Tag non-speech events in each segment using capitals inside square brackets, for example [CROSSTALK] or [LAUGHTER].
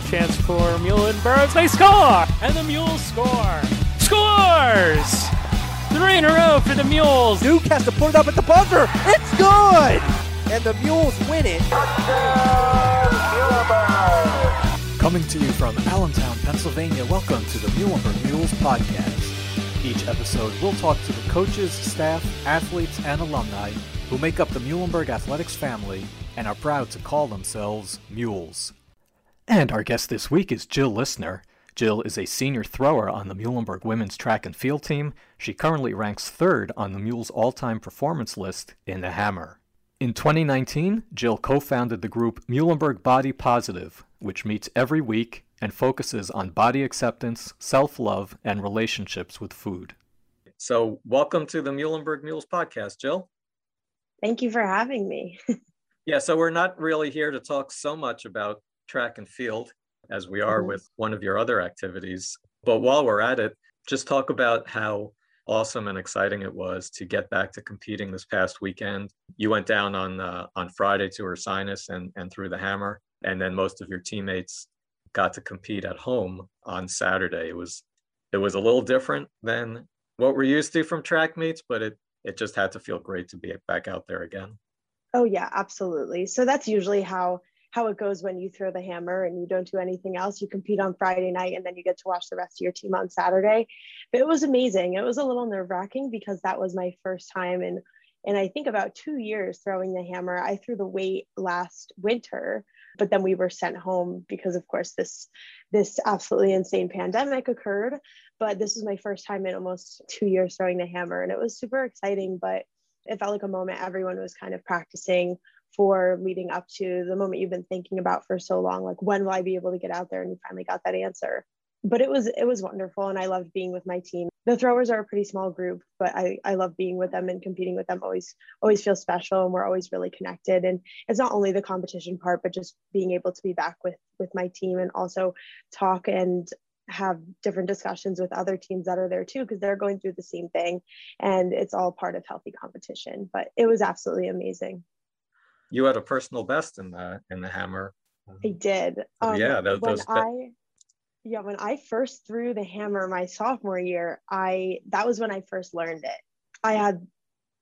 a chance for Mule and Muhlenberg. They score! And the Mules score! Scores! Three in a row for the Mules. Duke has to put it up at the buzzer. It's good! And the Mules win it. Coming to you from Allentown, Pennsylvania, welcome to the Muhlenberg Mules podcast. Each episode, we'll talk to the coaches, staff, athletes, and alumni who make up the Muhlenberg Athletics family and are proud to call themselves Mules. And our guest this week is Jill Listner. Jill is a senior thrower on the Muhlenberg women's track and field team. She currently ranks third on the Mules all time performance list in the Hammer. In 2019, Jill co founded the group Muhlenberg Body Positive, which meets every week and focuses on body acceptance, self love, and relationships with food. So, welcome to the Muhlenberg Mules podcast, Jill. Thank you for having me. [LAUGHS] yeah, so we're not really here to talk so much about track and field as we are mm-hmm. with one of your other activities. But while we're at it, just talk about how awesome and exciting it was to get back to competing this past weekend. You went down on uh, on Friday to Ursinus and and threw the hammer, and then most of your teammates got to compete at home on Saturday. It was it was a little different than what we're used to from track meets, but it it just had to feel great to be back out there again. Oh yeah, absolutely. So that's usually how how it goes when you throw the hammer and you don't do anything else. You compete on Friday night and then you get to watch the rest of your team on Saturday. But it was amazing. It was a little nerve wracking because that was my first time in, and I think about two years throwing the hammer. I threw the weight last winter, but then we were sent home because, of course, this this absolutely insane pandemic occurred. But this was my first time in almost two years throwing the hammer, and it was super exciting. But it felt like a moment everyone was kind of practicing for leading up to the moment you've been thinking about for so long like when will i be able to get out there? And you finally got that answer. But it was it was wonderful and i loved being with my team. The throwers are a pretty small group but i i love being with them and competing with them. Always always feels special and we're always really connected. And it's not only the competition part but just being able to be back with with my team and also talk and have different discussions with other teams that are there too because they're going through the same thing and it's all part of healthy competition. But it was absolutely amazing you had a personal best in the in the hammer. I did. Um, yeah, those, when those I yeah when I first threw the hammer my sophomore year, I that was when I first learned it. I had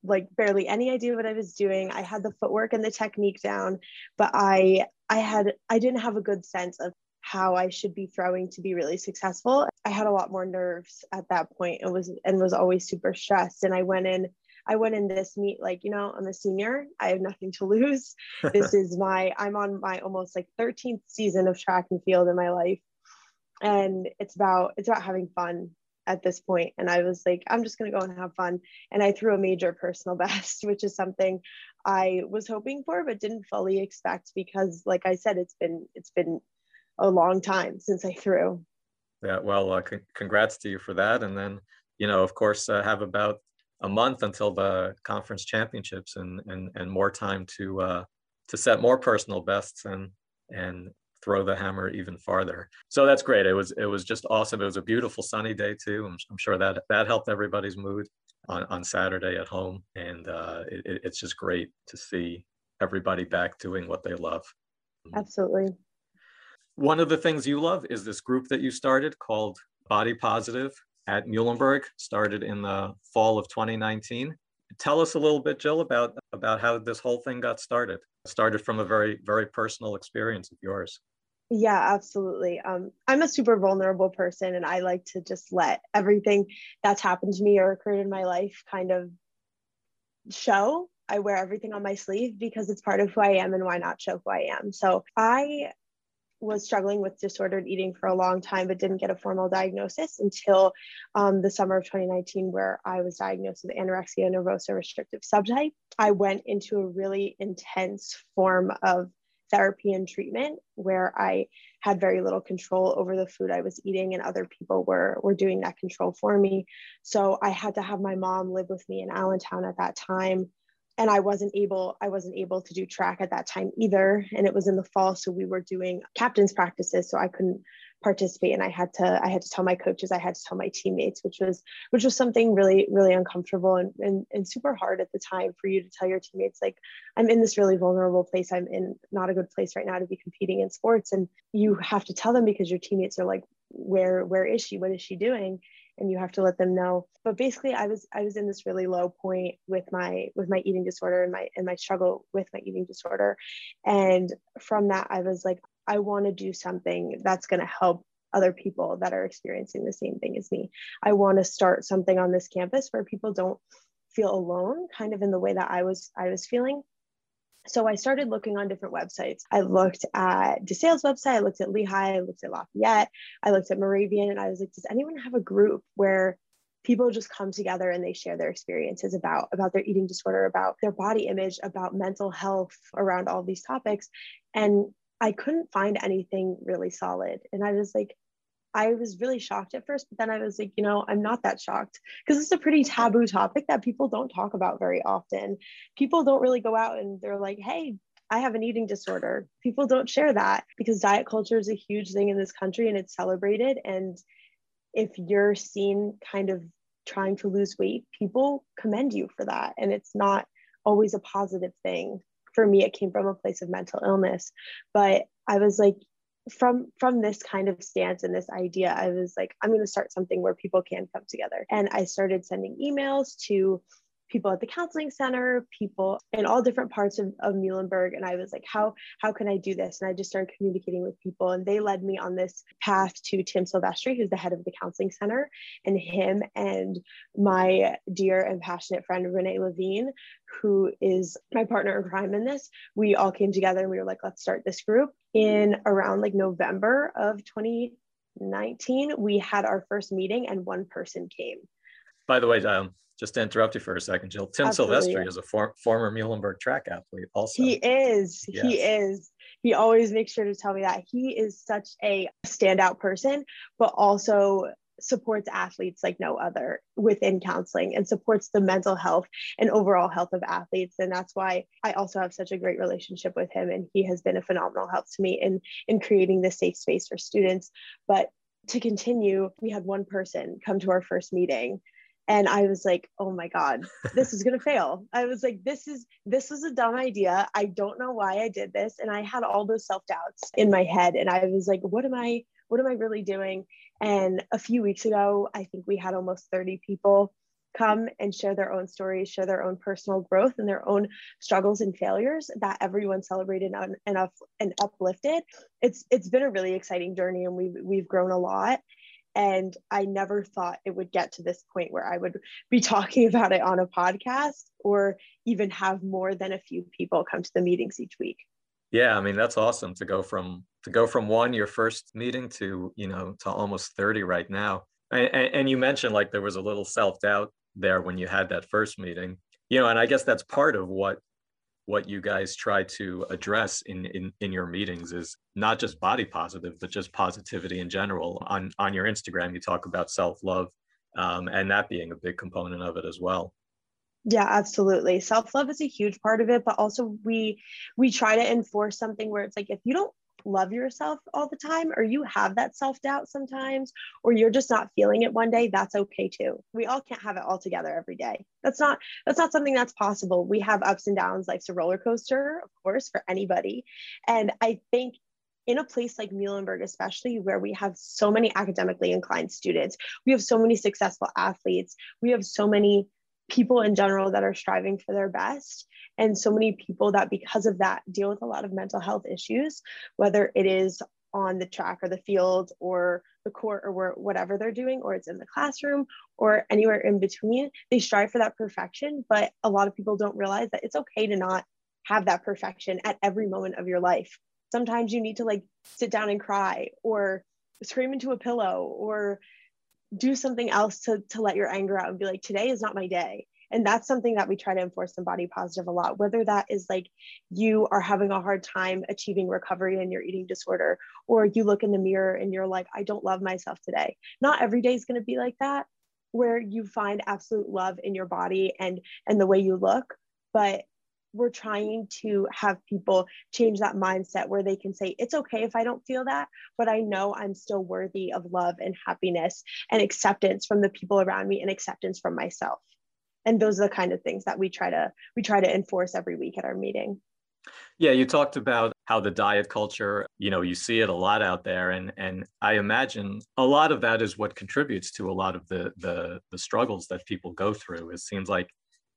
like barely any idea what I was doing. I had the footwork and the technique down, but I I had I didn't have a good sense of how I should be throwing to be really successful. I had a lot more nerves at that point and was and was always super stressed. And I went in I went in this meet like, you know, I'm a senior. I have nothing to lose. [LAUGHS] this is my, I'm on my almost like 13th season of track and field in my life. And it's about, it's about having fun at this point. And I was like, I'm just going to go and have fun. And I threw a major personal [LAUGHS] best, which is something I was hoping for, but didn't fully expect because like I said, it's been, it's been a long time since I threw. Yeah. Well, uh, c- congrats to you for that. And then, you know, of course, uh, have about a month until the conference championships and and and more time to uh, to set more personal bests and and throw the hammer even farther. So that's great. It was it was just awesome. It was a beautiful sunny day too. I'm, I'm sure that that helped everybody's mood on, on Saturday at home, and uh, it, it's just great to see everybody back doing what they love. Absolutely. One of the things you love is this group that you started called Body Positive at Muhlenberg, started in the fall of 2019. Tell us a little bit, Jill, about, about how this whole thing got started. It started from a very, very personal experience of yours. Yeah, absolutely. Um, I'm a super vulnerable person, and I like to just let everything that's happened to me or occurred in my life kind of show. I wear everything on my sleeve because it's part of who I am, and why not show who I am? So I was struggling with disordered eating for a long time, but didn't get a formal diagnosis until um, the summer of 2019, where I was diagnosed with anorexia nervosa restrictive subtype. I went into a really intense form of therapy and treatment where I had very little control over the food I was eating, and other people were, were doing that control for me. So I had to have my mom live with me in Allentown at that time and I wasn't able I wasn't able to do track at that time either. And it was in the fall so we were doing captain's practices so I couldn't participate. And i had to i had to tell my coaches i had to tell my teammates which was which was something really really uncomfortable and, and, and super hard at the time for you to tell your teammates like i'm in this really vulnerable place. I'm in not a good place right now to be competing in sports. And you have to tell them because your teammates are like where where is she? What is she doing and you have to let them know. But basically i was i was in this really low point with my with my eating disorder and my and my struggle with my eating disorder. And from that i was like i want to do something that's going to help other people that are experiencing the same thing as me. I want to start something on this campus where people don't feel alone kind of in the way that i was i was feeling so I started looking on different websites. I looked at DeSales' website, I looked at Lehigh, I looked at Lafayette, I looked at Moravian, and I was like, does anyone have a group where people just come together and they share their experiences about about their eating disorder, about their body image, about mental health around all these topics. And I couldn't find anything really solid. And I was like, I was really shocked at first, but then I was like, you know, I'm not that shocked because it's a pretty taboo topic that people don't talk about very often. People don't really go out and they're like, hey, I have an eating disorder. People don't share that because diet culture is a huge thing in this country and it's celebrated. And if you're seen kind of trying to lose weight, people commend you for that. And it's not always a positive thing. For me, it came from a place of mental illness. But I was like, from from this kind of stance and this idea i was like i'm going to start something where people can come together. And i started sending emails to people at the counseling center, people in all different parts of, of Muhlenberg. And I was like, how, how can I do this? And I just started communicating with people and they led me on this path to Tim Silvestri, who's the head of the counseling center and him and my dear and passionate friend, Renee Levine, who is my partner in crime in this. We all came together and we were like, let's start this group in around like November of 2019. We had our first meeting and one person came. By the way, um, just to interrupt you for a second, Jill, Tim Absolutely. Silvestri is a for, former Muhlenberg track athlete also. He is. Yes. He is. He always makes sure to tell me that. He is such a standout person, but also supports athletes like no other within counseling and supports the mental health and overall health of athletes and that's why i also have such a great relationship with him and he has been a phenomenal help to me in in creating this safe space for students but to continue we had one person come to our first meeting and i was like oh my god this is going to fail. I was like this is this was a dumb idea. I don't know why i did this. And i had all those self doubts in my head. And i was like what am i what am i really doing? And a few weeks ago i think we had almost 30 people come and share their own stories share their own personal growth and their own struggles and failures that everyone celebrated and, and, and uplifted. It's it's been a really exciting journey and we've we've grown a lot and I never thought it would get to this point where I would be [LAUGHS] talking about it on a podcast or even have more than a few people come to the meetings each week. Yeah, I mean that's awesome to go from to go from one your first meeting to you know to almost 30 right now. And, and you mentioned like there was a little self doubt there when you had that first meeting, you know, and I guess that's part of what what you guys try to address in, in in your meetings is not just body positive but just positivity in general. On on your instagram you talk about self-love um, and that being a big component of it as well. Yeah absolutely. Self-love is a huge part of it but also we we try to enforce something where it's like if you don't love yourself all the time or you have that self-doubt sometimes or you're just not feeling it one day that's okay too. We all can't have it all together every day. That's not that's not something that's possible. We have ups and downs life's a roller coaster of course for anybody. And i think in a place like Muhlenberg, especially where we have so many academically inclined students, we have so many successful athletes, we have so many people in general that are striving for their best. And so many people that because of that deal with a lot of mental health issues whether it is on the track or the field or the court or whatever they're doing or it's in the classroom or anywhere in between they strive for that perfection. But a lot of people don't realize that it's okay to not have that perfection at every moment of your life. Sometimes you need to like sit down and cry or scream into a pillow or do something else to, to let your anger out and be like today is not my day. And that's something that we try to enforce in body positive a lot whether that is like you are having a hard time achieving recovery in your eating disorder or you look in the mirror and you're like i don't love myself today. Not every day is going to be like that where you find absolute love in your body and and the way you look but we're trying to have people change that mindset where they can say it's okay if i don't feel that but i know i'm still worthy of love and happiness and acceptance from the people around me and acceptance from myself. And those are the kind of things that we try to we try to enforce every week at our meeting. Yeah you talked about how the diet culture you know you see it a lot out there and and i imagine a lot of that is what contributes to a lot of the the, the struggles that people go through. It seems like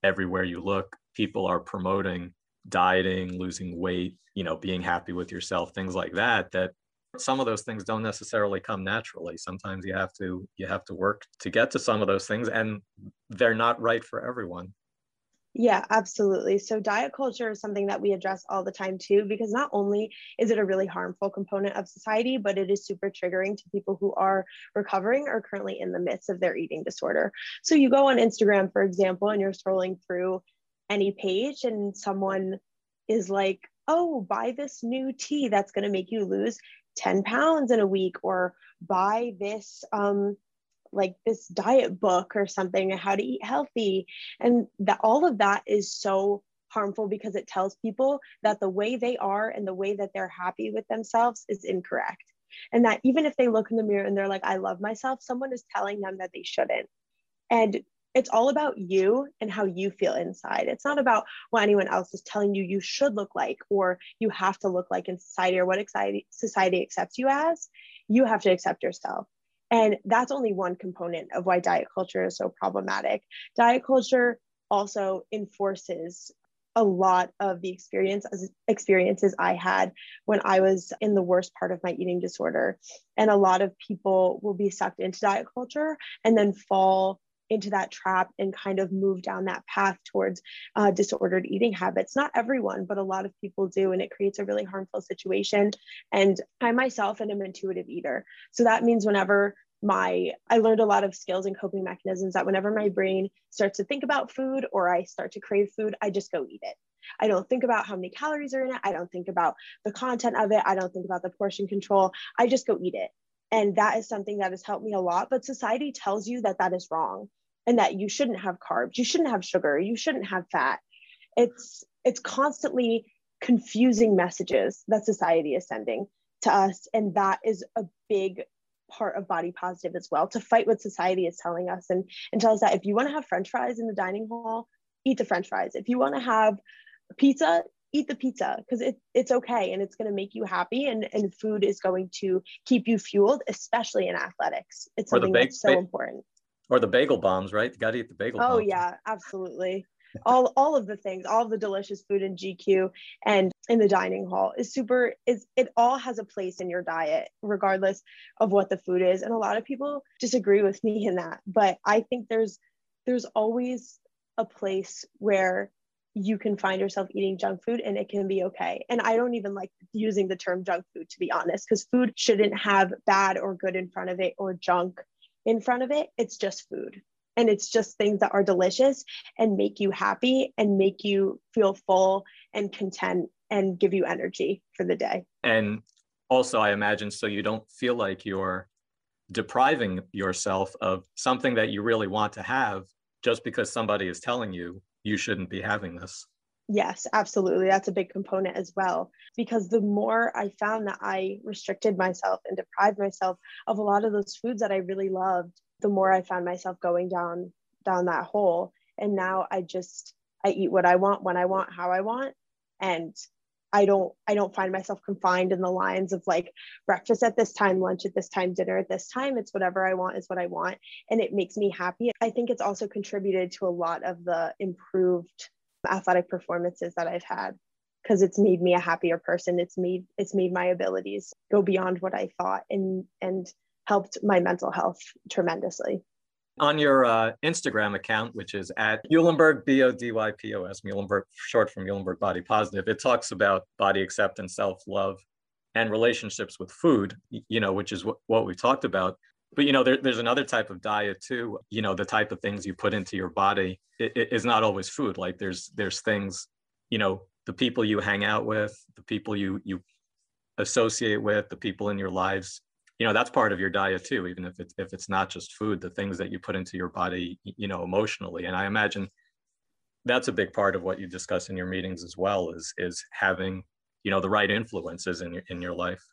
everywhere you look people are promoting dieting, losing weight, you know, being happy with yourself, things like that, that some of those things don't necessarily come naturally. Sometimes you have to you have to work to get to some of those things and they're not right for everyone. Yeah, absolutely. So, diet culture is something that we address all the time too, because not only is it a really harmful component of society, but it is super triggering to people who are recovering or currently in the midst of their eating disorder. So, you go on Instagram, for example, and you're scrolling through any page and someone is like, oh, buy this new tea that's going to make you lose 10 pounds in a week, or buy this, um, like this diet book or something, and how to eat healthy. And that all of that is so harmful because it tells people that the way they are and the way that they're happy with themselves is incorrect. And that even if they look in the mirror and they're like, I love myself, someone is telling them that they shouldn't. And it's all about you and how you feel inside. It's not about what anyone else is telling you you should look like or you have to look like in society or what society accepts you as. You have to accept yourself. And that's only one component of why diet culture is so problematic. Diet culture also enforces a lot of the experiences experiences I had when I was in the worst part of my eating disorder. And a lot of people will be sucked into diet culture and then fall into that trap and kind of move down that path towards uh, disordered eating habits. Not everyone, but a lot of people do. And it creates a really harmful situation. And I myself am an intuitive eater. So that means whenever my i learned a lot of skills and coping mechanisms that whenever my brain starts to think about food or i start to crave food i just go eat it i don't think about how many calories are in it i don't think about the content of it i don't think about the portion control i just go eat it and that is something that has helped me a lot but society tells you that that is wrong and that you shouldn't have carbs you shouldn't have sugar you shouldn't have fat. It's it's constantly confusing messages that society is sending to us and that is a big part of body positive as well to fight what society is telling us and and tell us that if you want to have french fries in the dining hall eat the french fries. If you want to have pizza eat the pizza because it, it's okay and it's going to make you happy and, and food is going to keep you fueled especially in athletics. It's something that's so important or the bagel bombs, right? You got to eat the bagel. Bombs. Oh bombs. yeah, absolutely. all all of the things, all the delicious food in GQ and in the dining hall is super. Is it all has a place in your diet, regardless of what the food is. And a lot of people disagree with me in that, but I think there's there's always a place where you can find yourself eating junk food and it can be okay. And I don't even like using the term junk food to be honest, because food shouldn't have bad or good in front of it or junk in front of it, it's just food. And it's just things that are delicious and make you happy and make you feel full and content and give you energy for the day. And also, I imagine so you don't feel like you're depriving yourself of something that you really want to have just because somebody is telling you you shouldn't be having this. Yes, absolutely. That's a big component as well. Because the more I found that I restricted myself and deprived myself of a lot of those foods that I really loved, the more I found myself going down down that hole. And now I just I eat what I want when I want, how I want. And I don't I don't find myself confined in the lines of like breakfast at this time, lunch at this time, dinner at this time. It's whatever I want is what I want. And it makes me happy. I think it's also contributed to a lot of the improved athletic performances that I've had because it's made me a happier person. It's made it's made my abilities go beyond what I thought and and helped my mental health tremendously. On your uh, Instagram account, which is at Muhlenberg, B O D Y P O S, Muhlenberg, short from Muhlenberg Body Positive, it talks about body acceptance, self love, and relationships with food, you know, which is what, what we talked about but you know there, there's another type of diet too you know the type of things you put into your body is not always food. Like there's there's things you know the people you hang out with the people you you associate with the people in your lives you know that's part of your diet too even if it's if it's not just food the things that you put into your body you know emotionally. And i imagine that's a big part of what you discuss in your meetings as well is is having you know the right influences in your in your life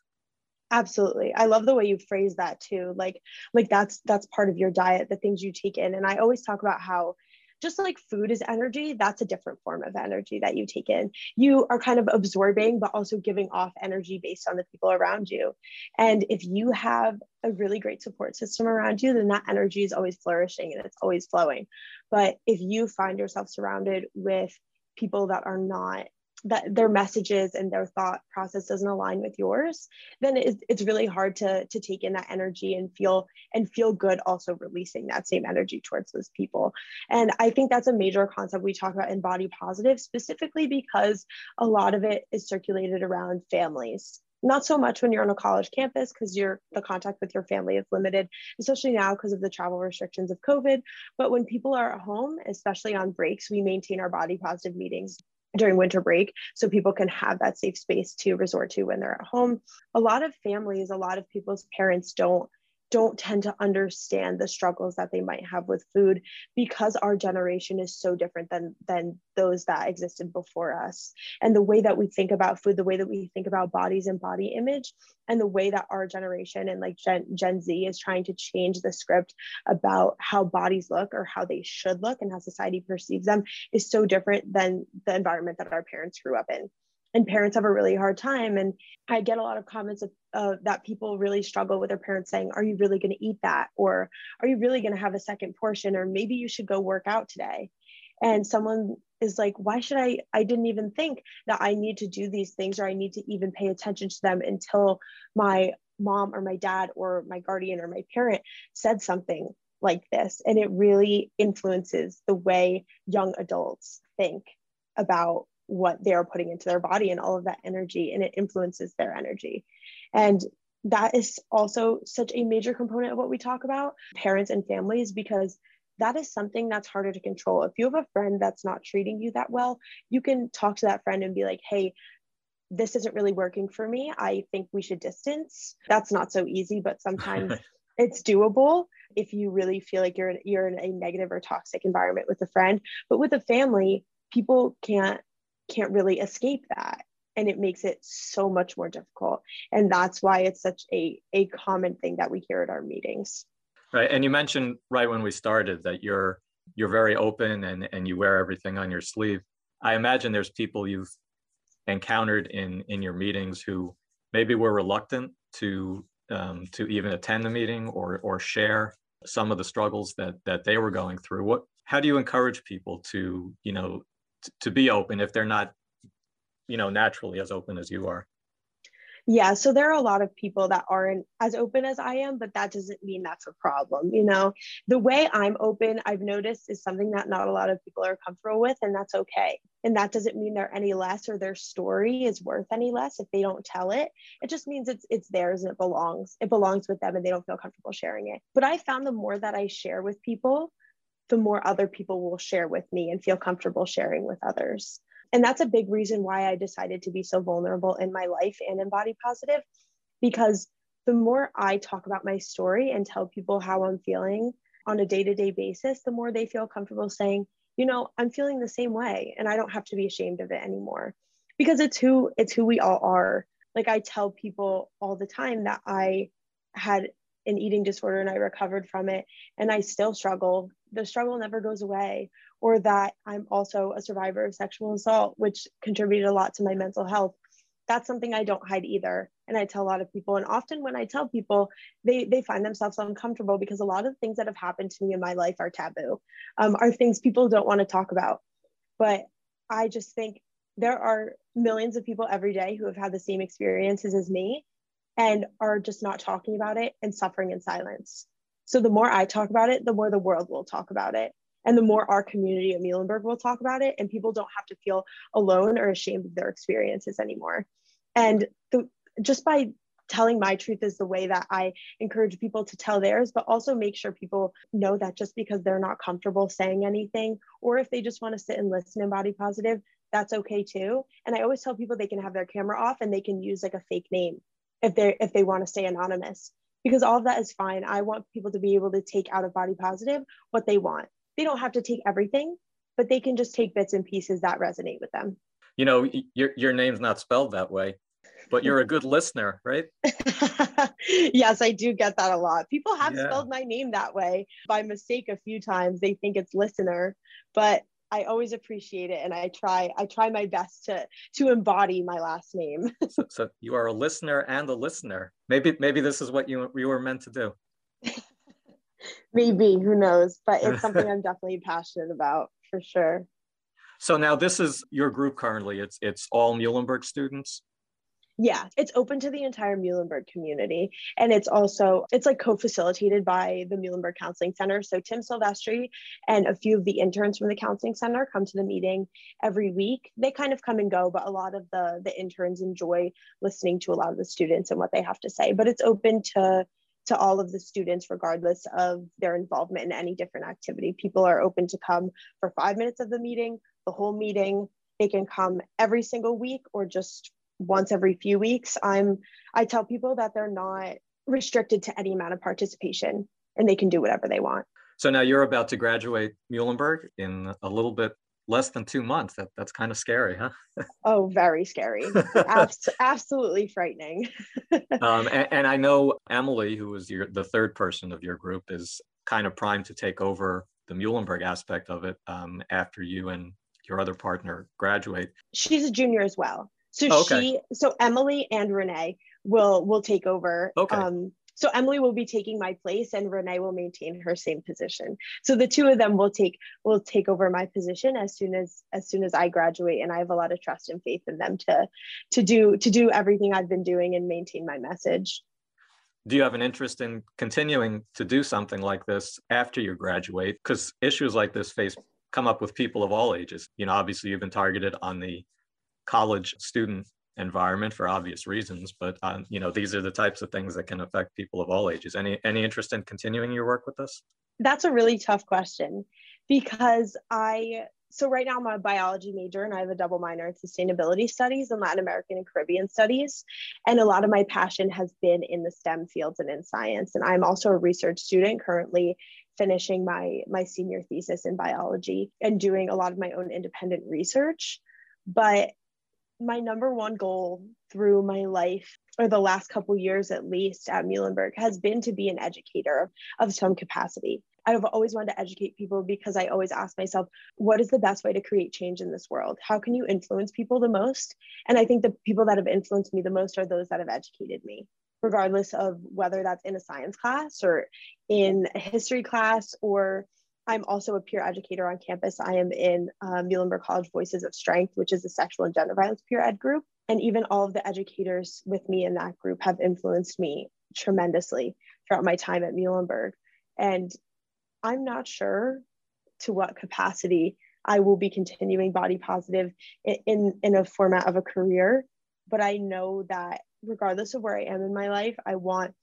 absolutely i love the way you phrase that too like like that's that's part of your diet the things you take in and i always talk about how just like food is energy, that's a different form of energy that you take in. You are kind of absorbing, but also giving off energy based on the people around you. And if you have a really great support system around you, then that energy is always flourishing and it's always flowing. But if you find yourself surrounded with people that are not that their messages and their thought process doesn't align with yours then it's, it's really hard to to take in that energy and feel and feel good also releasing that same energy towards those people. And i think that's a major concept we talk about in body positive specifically because a lot of it is circulated around families. Not so much when you're on a college campus because your the contact with your family is limited especially now because of the travel restrictions of covid. But when people are at home especially on breaks we maintain our body positive meetings during winter break so people can have that safe space to resort to when they're at home. A lot of families a lot of people's parents don't don't tend to understand the struggles that they might have with food because our generation is so different than than those that existed before us. And the way that we think about food the way that we think about bodies and body image and the way that our generation and like gen, gen z is trying to change the script about how bodies look or how they should look and how society perceives them is so different than the environment that our parents grew up in and parents have a really hard time. And i get a lot of comments of, that people really struggle with their parents saying are you really going to eat that? Or are you really going to have a second portion? Or maybe you should go work out today. And someone is like why should i i didn't even think that i need to do these things or i need to even pay attention to them until my mom or my dad or my guardian or my parent said something like this. And it really influences the way young adults think about what they're putting into their body and all of that energy and it influences their energy. And that is also such a major component of what we talk about parents and families because that is something that's harder to control. If you have a friend that's not treating you that well you can talk to that friend and be like hey this isn't really working for me. I think we should distance. That's not so easy but sometimes [LAUGHS] it's doable if you really feel like you're you're in a negative or toxic environment with a friend. But with a family people can't can't really escape that. And it makes it so much more difficult. And that's why it's such a a common thing that we hear at our meetings. Right. And you mentioned right when we started that you're you're very open and and you wear everything on your sleeve. I imagine there's people you've encountered in in your meetings who maybe were reluctant to um, to even attend the meeting or or share some of the struggles that that they were going through. What how do you encourage people to you know to be open if they're not you know naturally as open as you are. Yeah so there are a lot of people that aren't as open as i am but that doesn't mean that's a problem you know? The way i'm open i've noticed is something that not a lot of people are comfortable with and that's okay. And that doesn't mean they're any less or their story is worth any less if they don't tell it. It just means it's it's theirs and it belongs it belongs with them and they don't feel comfortable sharing it. But i found the more that i share with people the more other people will share with me and feel comfortable sharing with others. And that's a big reason why I decided to be so vulnerable in my life and in body positive, because the more I talk about my story and tell people how I'm feeling on a day to day basis, the more they feel comfortable saying, you know, I'm feeling the same way and I don't have to be ashamed of it anymore because it's who it's who we all are. Like I tell people all the time that I had an eating disorder and I recovered from it and I still struggle the struggle never goes away or that i'm also a survivor of sexual assault which contributed a lot to my mental health. That's something i don't hide either. And i tell a lot of people and often when i tell people they they find themselves uncomfortable because a lot of things that have happened to me in my life are taboo um, are things people don't want to talk about. But i just think there are millions of people every day who have had the same experiences as me and are just not talking about it and suffering in silence so the more I talk about it, the more the world will talk about it. And the more our community at Muhlenberg will talk about it, and people don't have to feel alone or ashamed of their experiences anymore. And the, just by telling my truth is the way that I encourage people to tell theirs, but also make sure people know that just because they're not comfortable saying anything, or if they just want to sit and listen in body positive, that's okay too. And I always tell people they can have their camera off and they can use like a fake name if they if they want to stay anonymous because all of that is fine. I want people to be able to take out of body positive what they want. They don't have to take everything, but they can just take bits and pieces that resonate with them. You know, your your name's not spelled that way, but you're a good listener, right? [LAUGHS] yes, I do get that a lot. People have Yeah. spelled my name that way by mistake a few times. They think it's listener, but I always appreciate it and I try I try my best to to embody my last name. [LAUGHS] So, so you are a listener and a listener. Maybe maybe this is what you you were meant to do. [LAUGHS] Maybe, who knows, but it's something [LAUGHS] I'm definitely passionate about for sure. So now this is your group currently. It's it's all Muhlenberg students. Yeah, it's open to the entire Muhlenberg community. And it's also, it's like co-facilitated by the Muhlenberg Counseling Center. So Tim Silvestri and a few of the interns from the counseling center come to the meeting every week. They kind of come and go, but a lot of the, the interns enjoy listening to a lot of the students and what they have to say. But it's open to to all of the students, regardless of their involvement in any different activity. People are open to come for five minutes of the meeting, the whole meeting. They can come every single week or just once every few weeks. I'm I tell people that they're not restricted to any amount of participation and they can do whatever they want. So now you're about to graduate Muhlenberg in a little bit less than two months. That that's kind of scary, huh? [LAUGHS] Oh, very scary. Abs- [LAUGHS] absolutely frightening. [LAUGHS] um, and, and I know Emily, who was your the third person of your group, is kind of primed to take over the Muhlenberg aspect of it um, after you and your other partner graduate. She's a junior as well. So Oh, okay. she so Emily and Renee will will take over. Okay. Um so Emily will be taking my place and Renee will maintain her same position. So the two of them will take will take over my position as soon as as soon as I graduate and I have a lot of trust and faith in them to to do to do everything I've been doing and maintain my message. Do you have an interest in continuing to do something like this after you graduate? Because issues like this face come up with people of all ages. You know, obviously you've been targeted on the college student environment for obvious reasons, but um, you know these are the types of things that can affect people of all ages. Any any interest in continuing your work with this? That's a really tough question because I so right now I'm a biology major and I have a double minor in sustainability studies and Latin American and Caribbean studies. And a lot of my passion has been in the STEM fields and in science. And I'm also a research student currently finishing my my senior thesis in biology and doing a lot of my own independent research. But my number one goal through my life or the last couple years at least at Muhlenberg has been to be an educator of some capacity. I've always wanted to educate people because I always ask myself, what is the best way to create change in this world? How can you influence people the most? And I think the people that have influenced me the most are those that have educated me, regardless of whether that's in a science class or in a history class or I'm also a peer educator on campus. I am in uh, Muhlenberg College Voices of Strength, which is a sexual and gender violence peer ed group. And even all of the educators with me in that group have influenced me tremendously throughout my time at Muhlenberg. And I'm not sure to what capacity I will be continuing body positive in, in, in a format of a career, but I know that regardless of where I am in my life, I want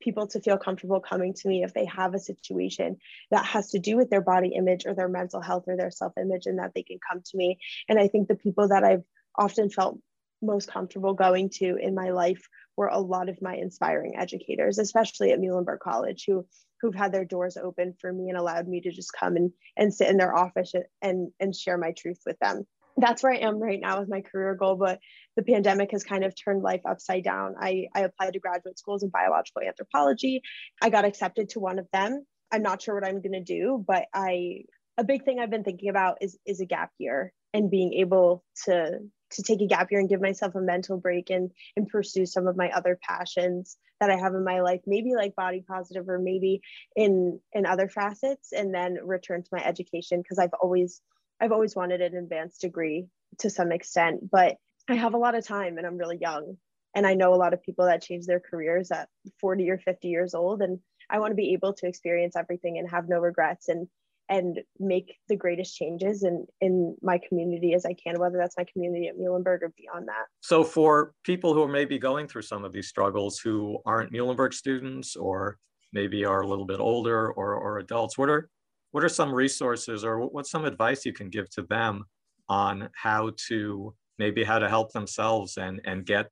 people to feel comfortable coming to me if they have a situation that has to do with their body image or their mental health or their self image, and that they can come to me. And I think the people that I've often felt most comfortable going to in my life were a lot of my inspiring educators, especially at Muhlenberg College, who who've had their doors open for me and allowed me to just come and, and sit in their office and, and share my truth with them. That's where I am right now with my career goal, but the pandemic has kind of turned life upside down. I, I applied to graduate schools in biological anthropology. I got accepted to one of them. I'm not sure what I'm going to do, but I a big thing I've been thinking about is is a gap year and being able to to take a gap year and give myself a mental break and and pursue some of my other passions that I have in my life, maybe like body positive or maybe in in other facets, and then return to my education because I've always I've always wanted an advanced degree to some extent, but I have a lot of time and I'm really young. And I know a lot of people that change their careers at 40 or 50 years old. And I want to be able to experience everything and have no regrets and and make the greatest changes in in my community as I can, whether that's my community at Muhlenberg or beyond that. So for people who are maybe going through some of these struggles who aren't Muhlenberg students or maybe are a little bit older or, or adults, what are what are some resources or what's some advice you can give to them on how to maybe how to help themselves and and get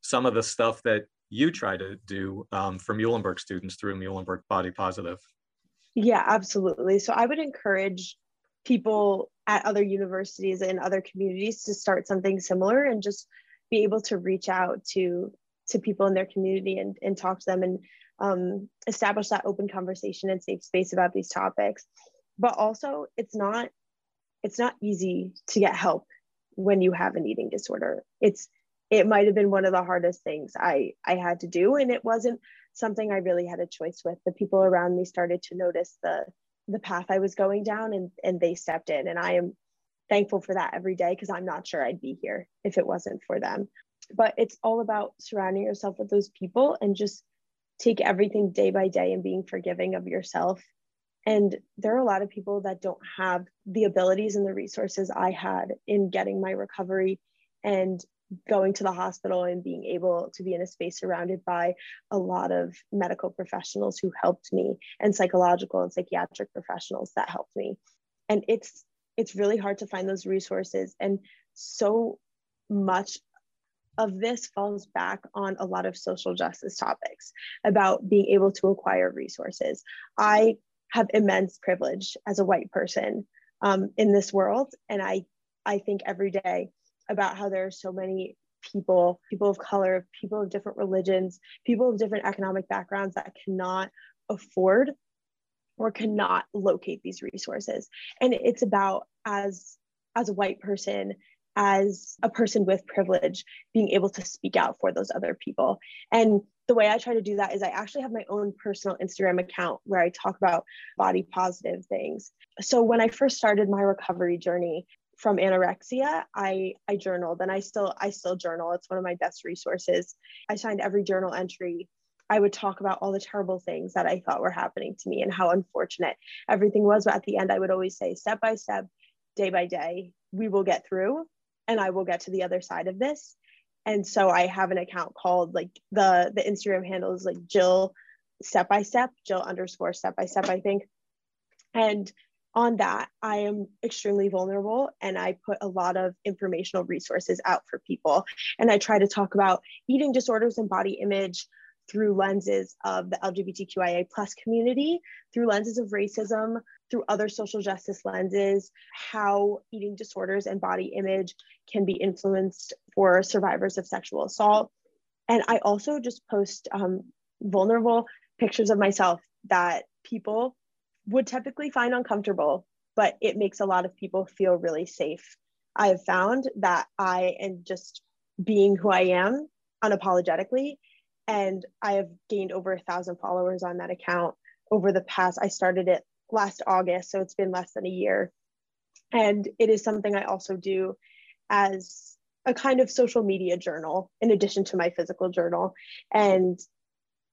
some of the stuff that you try to do um, for Muhlenberg students through Muhlenberg Body Positive? Yeah, absolutely. So I would encourage people at other universities and other communities to start something similar and just be able to reach out to to people in their community and, and talk to them and um, establish that open conversation and safe space about these topics. But also it's not it's not easy to get help when you have an eating disorder. It's it might have been one of the hardest things i i had to do. And it wasn't something i really had a choice with. The people around me started to notice the the path i was going down and and they stepped in. And i am thankful for that every day because i'm not sure i'd be here if it wasn't for them. But it's all about surrounding yourself with those people and just take everything day by day and being forgiving of yourself. And there are a lot of people that don't have the abilities and the resources i had in getting my recovery and going to the hospital and being able to be in a space surrounded by a lot of medical professionals who helped me and psychological and psychiatric professionals that helped me. And it's it's really hard to find those resources and so much of this falls back on a lot of social justice topics about being able to acquire resources i have immense privilege as a white person um, in this world and i i think every day about how there are so many people, people of color, people of different religions, people of different economic backgrounds that cannot afford or cannot locate these resources. And it's about as as a white person, as a person with privilege, being able to speak out for those other people. And the way I try to do that is I actually have my own personal Instagram account where I talk about body positive things. So when I first started my recovery journey, from anorexia i i journaled and i still i still journal. It's one of my best resources. I signed every journal entry. I would talk about all the terrible things that i thought were happening to me and how unfortunate everything was. But at the end i would always say step by step day by day we will get through and i will get to the other side of this and so i have an account called like the the instagram handle is like jill step by step jill underscore step by step i think and on that, I am extremely vulnerable and I put a lot of informational resources out for people. And I try to talk about eating disorders and body image through lenses of the LGBTQIA plus community, through lenses of racism, through other social justice lenses, how eating disorders and body image can be influenced for survivors of sexual assault. And I also just post um, vulnerable pictures of myself that people would typically find uncomfortable, but it makes a lot of people feel really safe. I have found that I am just being who I am unapologetically. And I have gained over a thousand followers on that account over the past, I started it last August, so it's been less than a year. And it is something I also do as a kind of social media journal in addition to my physical journal. And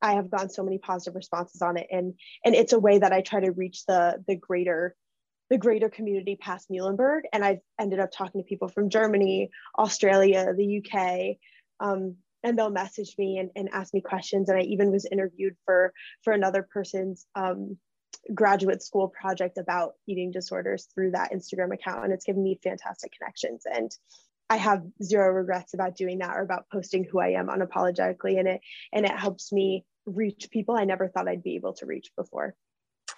I have gotten so many positive responses on it, and and it's a way that I try to reach the the greater the greater community past Muhlenberg. And I've ended up talking to people from Germany, Australia, the UK, um, and they'll message me and, and ask me questions. And I even was interviewed for for another person's um, graduate school project about eating disorders through that Instagram account, and it's given me fantastic connections. And I have zero regrets about doing that or about posting who I am unapologetically in it. And it helps me reach people I never thought I'd be able to reach before.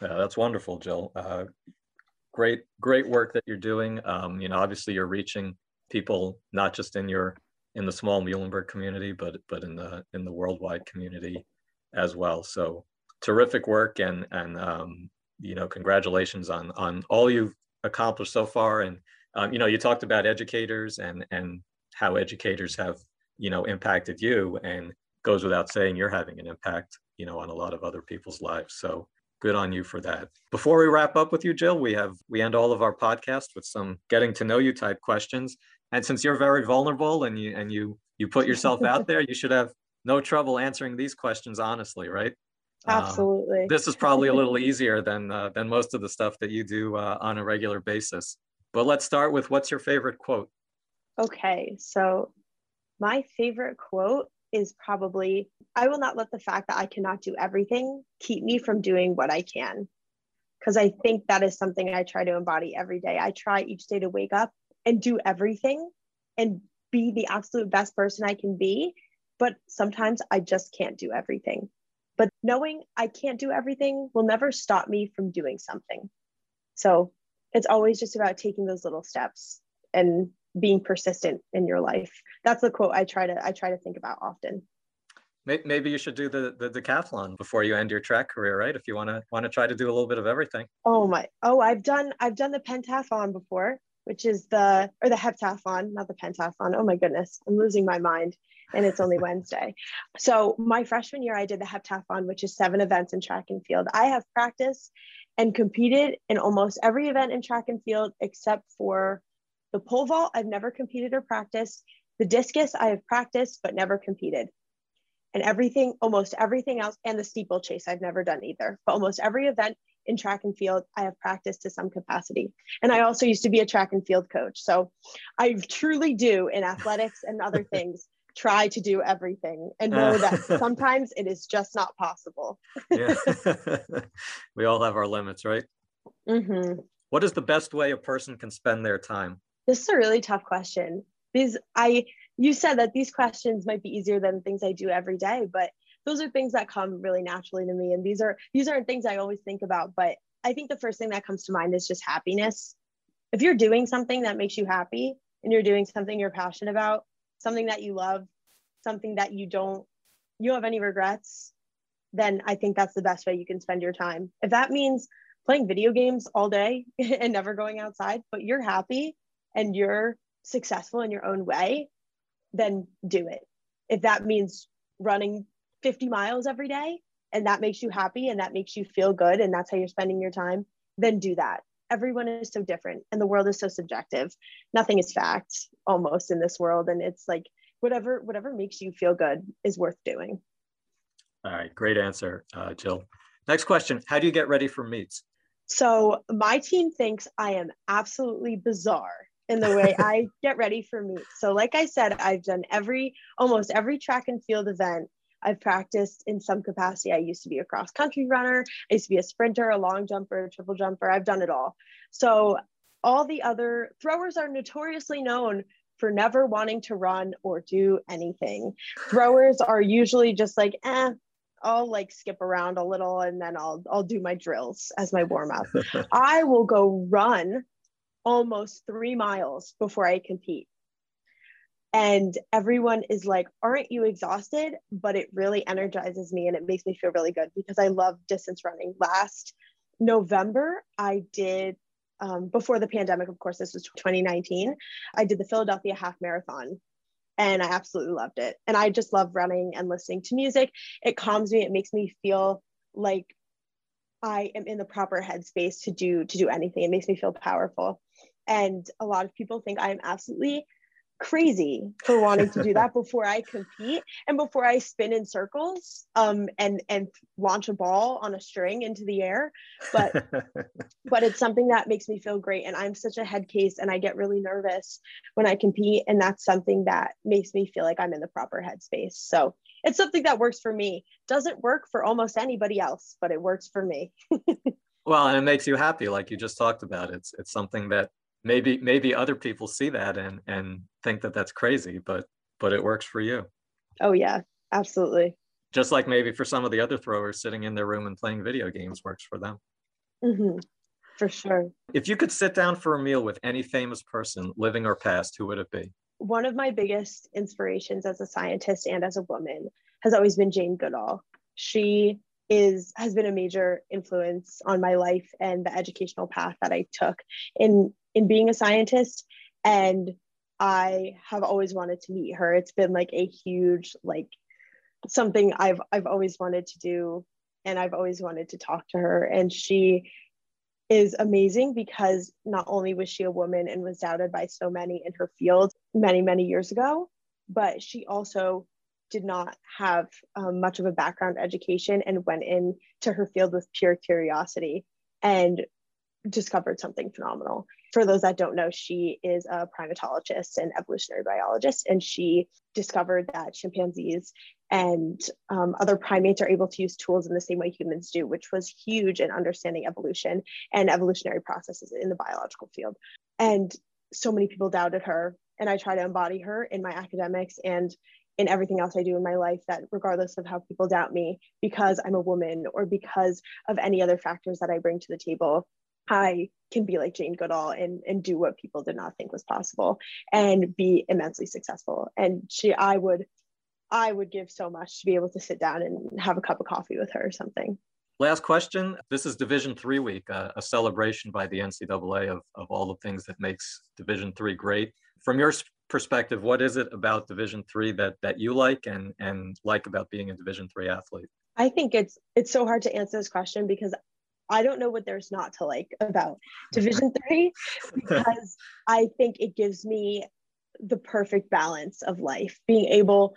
Yeah, that's wonderful, Jill. Uh, great, great work that you're doing. Um, you know, obviously you're reaching people not just in your in the small Muhlenberg community, but but in the in the worldwide community as well. So terrific work, and and um, you know, congratulations on on all you've accomplished so far. And um, you know, you talked about educators and and how educators have you know impacted you and goes without saying you're having an impact, you know, on a lot of other people's lives. So good on you for that. Before we wrap up with you, Jill, we have we end all of our podcasts with some getting to know you type questions. And since you're very vulnerable and you and you you put [LAUGHS] yourself out there, you should have no trouble answering these questions honestly, right? Um, Absolutely. Um, this is probably a little [LAUGHS] easier than uh, than most of the stuff that you do uh, on a regular basis. But let's start with what's your favorite quote? Okay, so my favorite quote is probably I will not let the fact that I cannot do everything keep me from doing what I can. Because I think that is something I try to embody every day. I try each day to wake up and do everything and be the absolute best person I can be. But sometimes I just can't do everything. But knowing I can't do everything will never stop me from doing something. So it's always just about taking those little steps and being persistent in your life. That's the quote I try to I try to think about often. Maybe you should do the, the decathlon before you end your track career, right? If you want to want to try to do a little bit of everything. Oh my! Oh, I've done I've done the pentathlon before, which is the or the heptathlon, not the pentathlon. Oh my goodness, I'm losing my mind, and it's only [LAUGHS] Wednesday. So my freshman year, I did the heptathlon, which is seven events in track and field. I have practiced and competed in almost every event in track and field except for the pole vault. I've never competed or practiced. The discus I have practiced but never competed and everything, almost everything else, and the steeplechase I've never done either. But almost every event in track and field, I have practiced to some capacity. And I also used to be a track and field coach. So I truly do in athletics and other [LAUGHS] things try to do everything and know that [LAUGHS] sometimes it is just not possible. yeah. [LAUGHS] we all have our limits, right? Mm-hmm. What is the best way a person can spend their time? This is a really tough question. These I you said that these questions might be easier than things I do every day, but those are things that come really naturally to me. And these are these aren't things I always think about, but I think the first thing that comes to mind is just happiness. If you're doing something that makes you happy and you're doing something you're passionate about, something that you love, something that you don't you don't have any regrets, then I think that's the best way you can spend your time. If that means playing video games all day [LAUGHS] and never going outside, but you're happy and you're successful in your own way, then do it. If that means running 50 miles every day and that makes you happy and that makes you feel good and that's how you're spending your time, then do that. Everyone is so different and the world is so subjective. Nothing is fact almost in this world. And it's like whatever whatever makes you feel good is worth doing. All right, great answer, uh, Jill. Next question How do you get ready for meets? So, my team thinks I am absolutely bizarre in the way I [LAUGHS] get ready for meets. So, like I said, I've done every almost every track and field event. I've practiced in some capacity. I used to be a cross country runner. I used to be a sprinter, a long jumper, a triple jumper. I've done it all. So, all the other throwers are notoriously known for never wanting to run or do anything. Throwers are usually just like, eh, I'll like skip around a little and then I'll I'll do my drills as my warm up. [LAUGHS] I will go run almost three miles before I compete. And everyone is like, Aren't you exhausted? But it really energizes me and it makes me feel really good because I love distance running. Last November, I did, um, before the pandemic, of course, this was 2019, I did the Philadelphia Half Marathon and I absolutely loved it. And I just love running and listening to music. It calms me, it makes me feel like I am in the proper headspace to do to do anything. It makes me feel powerful. And a lot of people think I am absolutely crazy for wanting to do that before I compete and before I spin in circles um, and and launch a ball on a string into the air. But [LAUGHS] but it's something that makes me feel great. And I'm such a head case and I get really nervous when I compete. And that's something that makes me feel like I'm in the proper headspace. So it's something that works for me. Doesn't work for almost anybody else, but it works for me. [LAUGHS] well, and it makes you happy, like you just talked about. It's it's something that maybe maybe other people see that and and think that that's crazy, but but it works for you. Oh yeah, absolutely. Just like maybe for some of the other throwers sitting in their room and playing video games works for them. Mm-hmm. For sure. If you could sit down for a meal with any famous person, living or past, who would it be? one of my biggest inspirations as a scientist and as a woman has always been Jane Goodall. She is has been a major influence on my life and the educational path that I took in in being a scientist and I have always wanted to meet her. It's been like a huge like something I've I've always wanted to do and I've always wanted to talk to her and she is amazing because not only was she a woman and was doubted by so many in her field many, many years ago, but she also did not have um, much of a background education and went into her field with pure curiosity and discovered something phenomenal. For those that don't know, she is a primatologist and evolutionary biologist, and she discovered that chimpanzees and um, other primates are able to use tools in the same way humans do, which was huge in understanding evolution and evolutionary processes in the biological field. And so many people doubted her, and I try to embody her in my academics and in everything else I do in my life that regardless of how people doubt me because I'm a woman or because of any other factors that I bring to the table, I can be like Jane Goodall and and do what people did not think was possible and be immensely successful. And she, I would, I would give so much to be able to sit down and have a cup of coffee with her or something. Last question. This is Division Three week, uh, a celebration by the NCAA of, of all the things that makes Division Three great. From your perspective, what is it about Division Three that that you like and and like about being a Division Three athlete? I think it's it's so hard to answer this question because I don't know what there's not to like about Division [LAUGHS] Three because I think it gives me the perfect balance of life, being able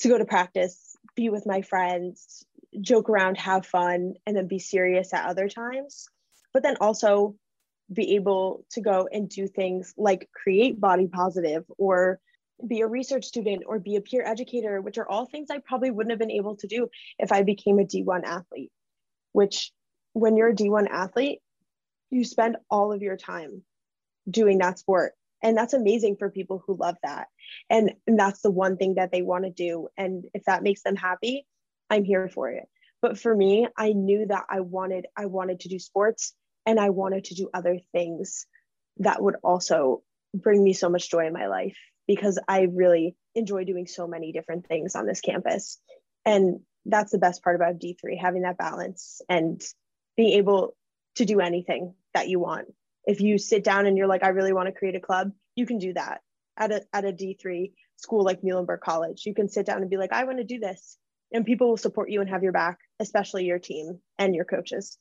to go to practice, be with my friends, joke around, have fun, and then be serious at other times. But then also be able to go and do things like create body positive or be a research student or be a peer educator, which are all things I probably wouldn't have been able to do if I became a D1 athlete, which when you're a D1 athlete, you spend all of your time doing that sport. And that's amazing for people who love that. And, and that's the one thing that they want to do. And if that makes them happy, I'm here for it. But for me, I knew that I wanted I wanted to do sports and I wanted to do other things that would also bring me so much joy in my life because I really enjoy doing so many different things on this campus. And that's the best part about D3, having that balance and being able to do anything that you want. If you sit down and you're like, I really want to create a club, you can do that at a, at a D3 school like Muhlenberg College. You can sit down and be like, I want to do this. And people will support you and have your back, especially your team and your coaches.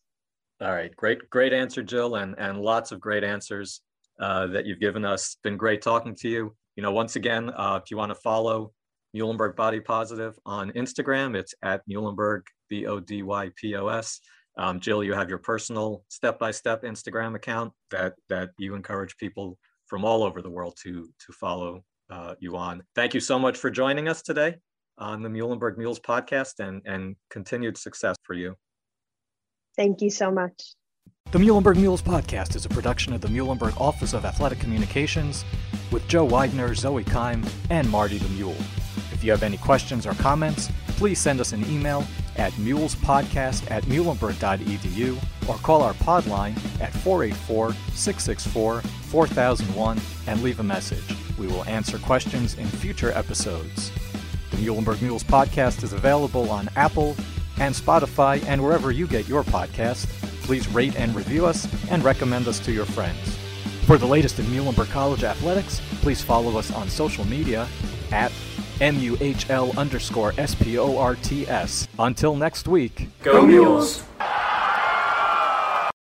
All right, great, great answer, Jill, and and lots of great answers uh, that you've given us. Been great talking to you. You know, once again, uh, if you want to follow Muhlenberg Body Positive on Instagram, it's at Muhlenberg B O D Y P O S. Um, Jill, you have your personal step-by-step Instagram account that that you encourage people from all over the world to to follow uh, you on. Thank you so much for joining us today on the Muhlenberg Mules podcast, and and continued success for you. Thank you so much. The Muhlenberg Mules podcast is a production of the Muhlenberg Office of Athletic Communications with Joe Widener, Zoe Keim, and Marty the Mule. If you have any questions or comments, please send us an email at mulespodcast at muhlenberg.edu or call our pod line at 484 664 4001 and leave a message. We will answer questions in future episodes. The Muhlenberg Mules podcast is available on Apple and Spotify and wherever you get your podcast. Please rate and review us and recommend us to your friends. For the latest in Muhlenberg College athletics, please follow us on social media at MUHL underscore SPORTS. Until next week, Go Mules!